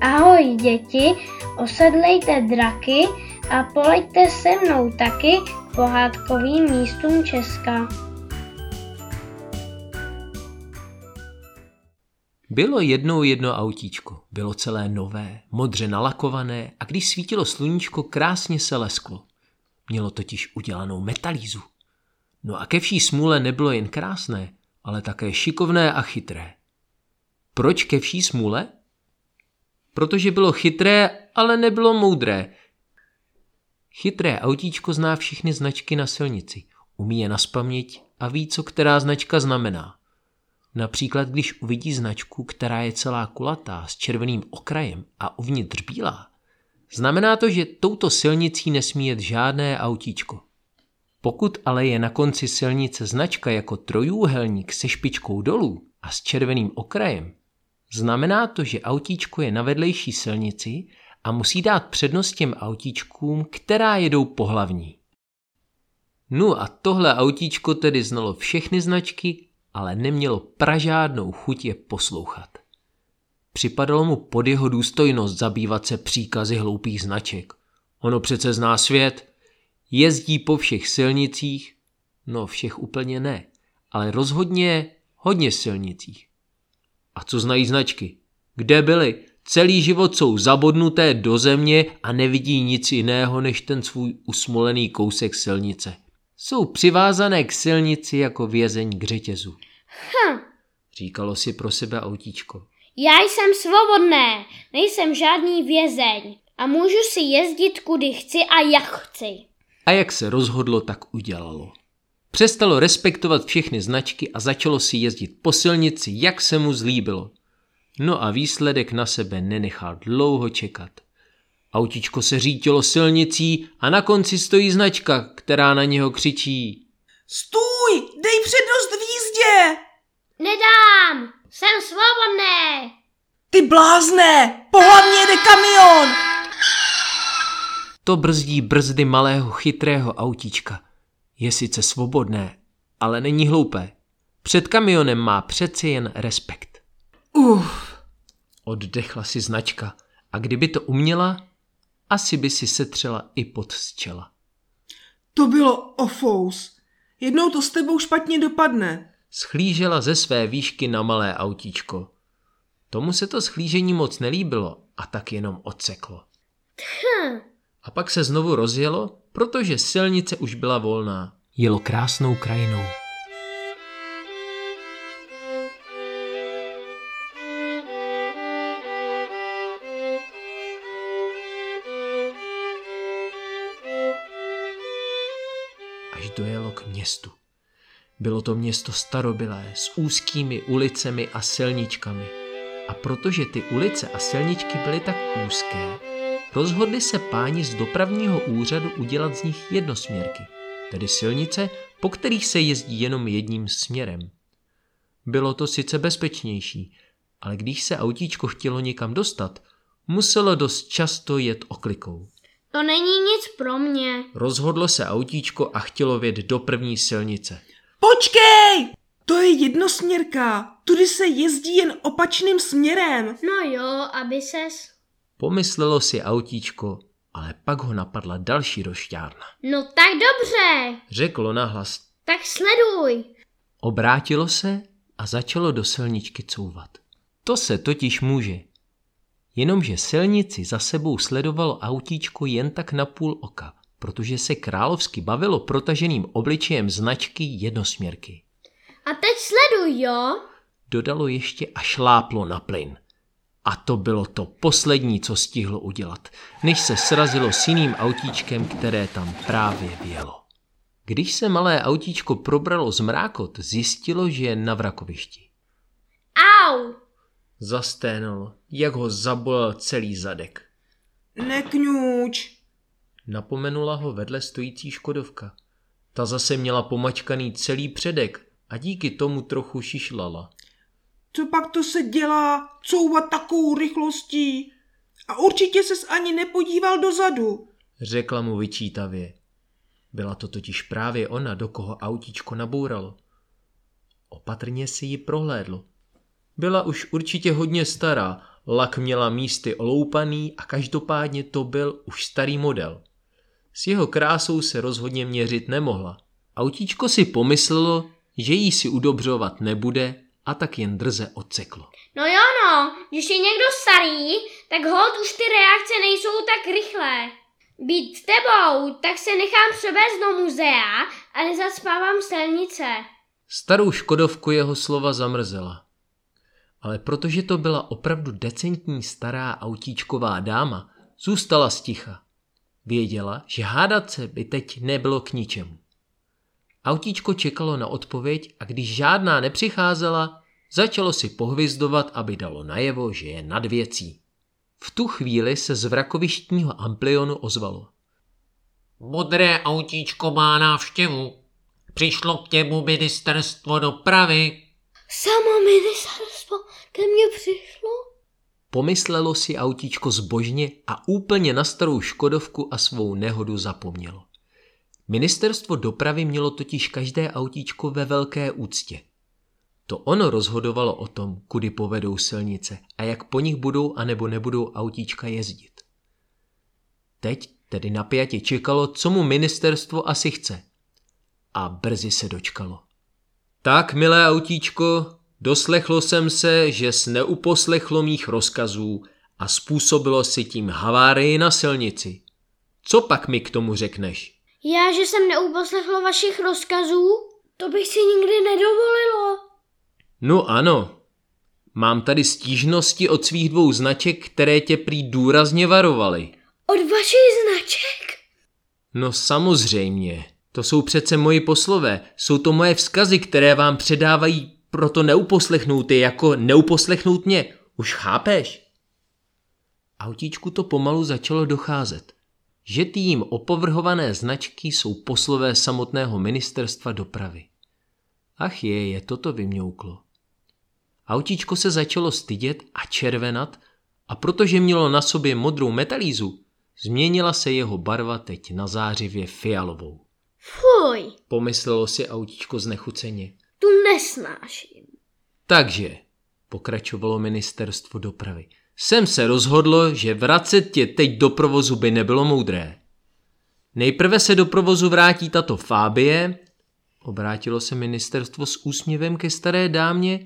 Ahoj děti, osedlejte draky a poleďte se mnou taky pohádkovým místům Česka. Bylo jednou jedno autíčko. Bylo celé nové, modře nalakované a když svítilo sluníčko, krásně se lesklo. Mělo totiž udělanou metalízu. No a ke vší smůle nebylo jen krásné, ale také šikovné a chytré. Proč ke vší smůle? Protože bylo chytré, ale nebylo moudré. Chytré autíčko zná všechny značky na silnici, umí je naspaměť a ví, co která značka znamená. Například, když uvidí značku, která je celá kulatá s červeným okrajem a uvnitř bílá, znamená to, že touto silnicí nesmí jet žádné autíčko. Pokud ale je na konci silnice značka jako trojúhelník se špičkou dolů a s červeným okrajem, znamená to, že autíčko je na vedlejší silnici a musí dát přednost těm autíčkům, která jedou po hlavní. No a tohle autíčko tedy znalo všechny značky ale nemělo pražádnou chuť je poslouchat. Připadalo mu pod jeho důstojnost zabývat se příkazy hloupých značek. Ono přece zná svět, jezdí po všech silnicích, no všech úplně ne, ale rozhodně hodně silnicích. A co znají značky? Kde byly? Celý život jsou zabodnuté do země a nevidí nic jiného než ten svůj usmolený kousek silnice. Jsou přivázané k silnici jako vězeň k řetězu. Hm, Říkalo si pro sebe autíčko. já jsem svobodné, nejsem žádný vězeň a můžu si jezdit kudy chci a jak chci. A jak se rozhodlo, tak udělalo. Přestalo respektovat všechny značky a začalo si jezdit po silnici, jak se mu zlíbilo. No a výsledek na sebe nenechal dlouho čekat. Autíčko se řítilo silnicí a na konci stojí značka, která na něho křičí. Stůj! Dej přednost v jízdě! Nedám, jsem svobodné. Ty blázne! Po hlavně jede kamion! To brzdí brzdy malého chytrého autíčka. Je sice svobodné, ale není hloupé. Před kamionem má přeci jen respekt. Uf, Oddechla si značka a kdyby to uměla, asi by si setřela i pod z čela. to bylo ofous. Jednou to s tebou špatně dopadne. Schlížela ze své výšky na malé autíčko. Tomu se to schlížení moc nelíbilo a tak jenom odseklo. Hm, A pak se znovu rozjelo, protože silnice už byla volná. Jelo krásnou krajinou. Až dojelo k městu. Bylo to město starobylé s úzkými ulicemi a silničkami. A protože ty ulice a silničky byly tak úzké, rozhodli se páni z dopravního úřadu udělat z nich jednosměrky, tedy silnice, po kterých se jezdí jenom jedním směrem. Bylo to sice bezpečnější, ale když se autíčko chtělo někam dostat, muselo dost často jet oklikou. to není nic pro mě. Rozhodlo se autíčko a chtělo vjet do první silnice. Počkej! To je jednosměrka. Tudy se jezdí jen opačným směrem. No jo, aby ses... Pomyslelo si autíčko, ale pak ho napadla další rošťárna. No tak dobře, Řeklo nahlas. tak sleduj. Obrátilo se a začalo do silničky couvat. To se totiž může. Jenomže silnici za sebou sledovalo autíčko jen tak na půl oka, protože se královsky bavilo protaženým obličejem značky jednosměrky. A teď sleduj, jo? Dodalo ještě a šláplo na plyn. A to bylo to poslední, co stihlo udělat, než se srazilo s jiným autíčkem, které tam právě vjelo. Když se malé autíčko probralo z mrákot, zjistilo, že je na vrakovišti. Au, Zasténalo, jak ho zabolel celý zadek. Nekňuč. Napomenula ho vedle stojící Škodovka. Ta zase měla pomačkaný celý předek a díky tomu trochu šišlala. Co pak to se dělá couvat takovou rychlostí? A určitě ses ani nepodíval dozadu. Řekla mu vyčítavě. Byla to totiž právě ona, do koho autíčko nabouralo. Opatrně si ji prohlédlo. Byla už určitě hodně stará, Lak měla místy oloupaný a každopádně to byl už starý model. S jeho krásou se rozhodně měřit nemohla. Autíčko si pomyslelo, že jí si udobřovat nebude a tak jen drze odseklo. No jo no, když je někdo starý, tak hold už ty reakce nejsou tak rychlé. Být tebou, tak se nechám převést do muzea a nezaspávám silnice. Starou Škodovku jeho slova zamrzela. Ale protože to byla opravdu decentní stará autíčková dáma, zůstala sticha. Věděla, že hádat se by teď nebylo k ničemu. Autíčko čekalo na odpověď a když žádná nepřicházela, začalo si pohvizdovat, aby dalo najevo, že je nad věcí. V tu chvíli se z vrakovištního amplionu ozvalo. Modré autíčko má návštěvu. Přišlo k němu ministerstvo dopravy. Samo ministerstvo ke mně přišlo? Pomyslelo si autíčko zbožně a úplně na starou Škodovku a svou nehodu zapomnělo. Ministerstvo dopravy mělo totiž každé autíčko ve velké úctě. To ono rozhodovalo o tom, kudy povedou silnice a jak po nich budou anebo nebudou autíčka jezdit. Teď tedy napjatě čekalo, co mu ministerstvo asi chce. A brzy se dočkalo. Tak, milé autíčko, doslechlo jsem se, že s neuposlechlo mých rozkazů a způsobilo si tím havárii na silnici. Co pak mi k tomu řekneš? Já, že jsem neuposlechlo vašich rozkazů? To bych si nikdy nedovolilo. No ano. Mám tady stížnosti od svých dvou značek, které tě prý důrazně varovaly. Od vašich značek? No samozřejmě. To jsou přece moji poslové. Jsou to moje vzkazy, které vám předávají, proto neuposlechnout je jako neuposlechnout mě. Už chápeš? Autíčku to pomalu začalo docházet že jim opovrhované značky jsou poslové samotného ministerstva dopravy. Ach je, je toto vymňouklo. Autíčko se začalo stydět a červenat a protože mělo na sobě modrou metalízu, změnila se jeho barva teď na zářivě fialovou. Fuj, Pomyslelo si autíčko znechuceně. tu nesnáším. Takže, pokračovalo ministerstvo dopravy, jsem se rozhodlo, že vracet tě teď do provozu by nebylo moudré. Nejprve se do provozu vrátí tato Fábie, obrátilo se ministerstvo s úsměvem ke staré dámě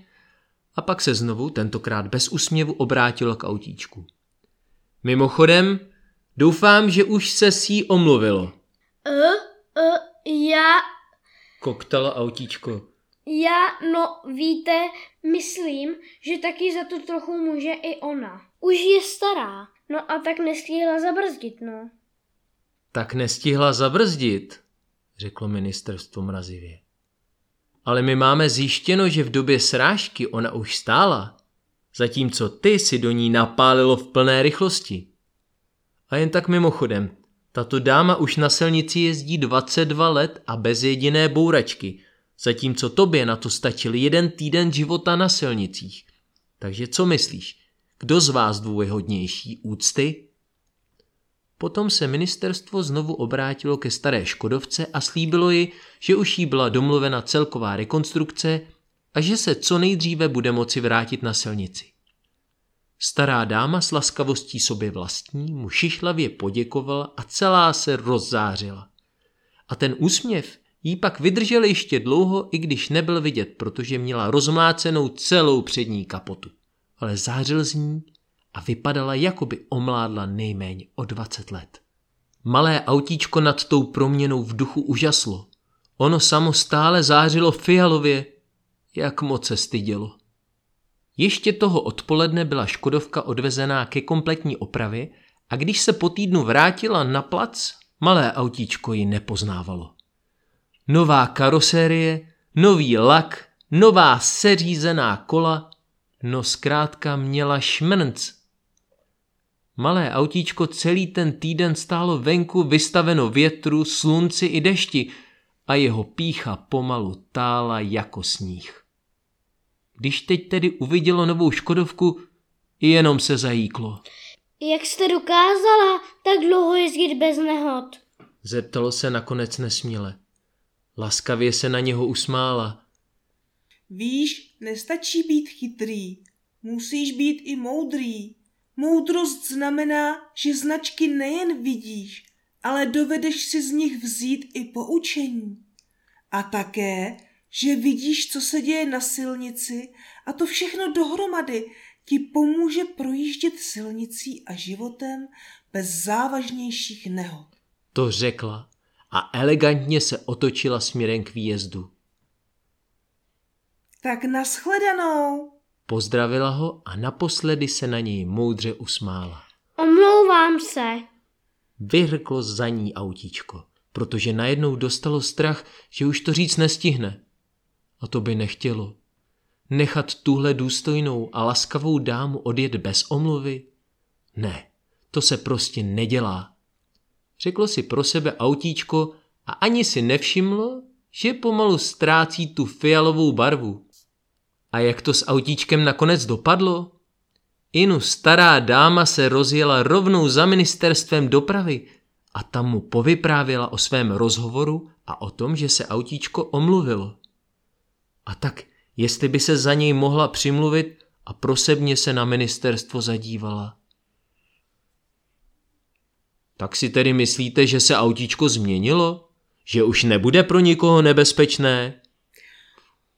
a pak se znovu, tentokrát bez úsměvu, obrátilo k autíčku. Mimochodem, doufám, že už se si omluvilo, Uh, uh, já, koktalo autíčko. já, no víte, myslím, že taky za to trochu může i ona. Už je stará, no a tak nestihla zabrzdit, no. Tak nestihla zabrzdit, řeklo ministerstvo mrazivě. Ale my máme zjištěno, že v době srážky ona už stála, zatímco ty si do ní napálilo v plné rychlosti. A jen tak mimochodem, tato dáma už na silnici jezdí 22 let a bez jediné bouračky, zatímco tobě na to stačil jeden týden života na silnicích. Takže co myslíš? Kdo z vás dvou je hodnější úcty? Potom se ministerstvo znovu obrátilo ke staré Škodovce a slíbilo ji, že už jí byla domluvena celková rekonstrukce a že se co nejdříve bude moci vrátit na silnici. Stará dáma s laskavostí sobě vlastní mu šišlavě poděkovala a celá se rozzářila. A ten úsměv jí pak vydržel ještě dlouho, i když nebyl vidět, protože měla rozmlácenou celou přední kapotu. Ale zářil z ní a vypadala, jako by omládla nejméně o 20 let. Malé autíčko nad tou proměnou v duchu užaslo. Ono samo stále zářilo fialově, jak moc se stydělo. Ještě toho odpoledne byla Škodovka odvezená ke kompletní opravě a když se po týdnu vrátila na plac, malé autíčko ji nepoznávalo. Nová karosérie, nový lak, nová seřízená kola, no zkrátka měla šmrnc. Malé autíčko celý ten týden stálo venku vystaveno větru, slunci i dešti a jeho pícha pomalu tála jako sníh. Když teď tedy uvidělo novou Škodovku, jenom se zajíklo. Jak jste dokázala tak dlouho jezdit bez nehod? Zeptalo se nakonec nesměle. Laskavě se na něho usmála. Víš, nestačí být chytrý. musíš být i moudrý. Moudrost znamená, že značky nejen vidíš, ale dovedeš si z nich vzít i poučení. A také, že vidíš, co se děje na silnici a to všechno dohromady ti pomůže projíždět silnicí a životem bez závažnějších nehod. To řekla a elegantně se otočila směrem k výjezdu. Tak nashledanou. Pozdravila ho a naposledy se na něj moudře usmála. Omlouvám se. Vyhrklo za ní autíčko, protože najednou dostalo strach, že už to říct nestihne. A to by nechtělo. Nechat tuhle důstojnou a laskavou dámu odjet bez omluvy? Ne, to se prostě nedělá. Řeklo si pro sebe autíčko a ani si nevšimlo, že pomalu ztrácí tu fialovou barvu. A jak to s autíčkem nakonec dopadlo? Inu stará dáma se rozjela rovnou za ministerstvem dopravy a tam mu povyprávěla o svém rozhovoru a o tom, že se autíčko omluvilo. A tak, jestli by se za něj mohla přimluvit a prosebně se na ministerstvo zadívala. Tak si tedy myslíte, že se autíčko změnilo? Že už nebude pro nikoho nebezpečné?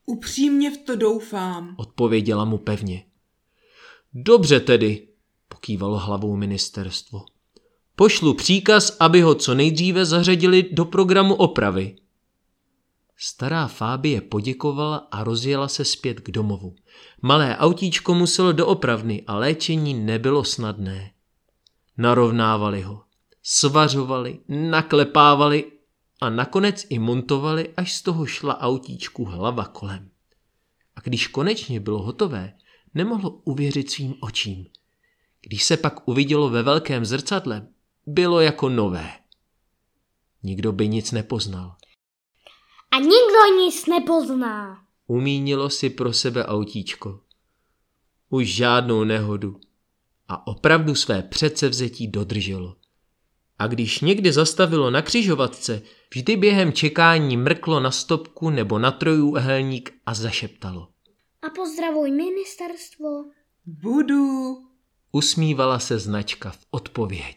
Upřímně v to doufám. Odpověděla mu pevně. Dobře tedy, pokývalo hlavou ministerstvo. Pošlu příkaz, aby ho co nejdříve zařadili do programu opravy. Stará Fábie poděkovala a rozjela se zpět k domovu. Malé autíčko muselo do opravny a léčení nebylo snadné. Narovnávali ho, svařovali, naklepávali a nakonec i montovali, až z toho šla autíčku hlava kolem. A když konečně bylo hotové, nemohlo uvěřit svým očím. Když se pak uvidělo ve velkém zrcadle, bylo jako nové. Nikdo by nic nepoznal. A nikdo nic nepozná. Umínilo si pro sebe autíčko. Už žádnou nehodu. A opravdu své předsevzetí dodrželo. A když někdy zastavilo na křižovatce, vždy během čekání mrklo na stopku nebo na trojúhelník a zašeptalo. A pozdravuj ministerstvo. Budu. Usmívala se značka v odpověď.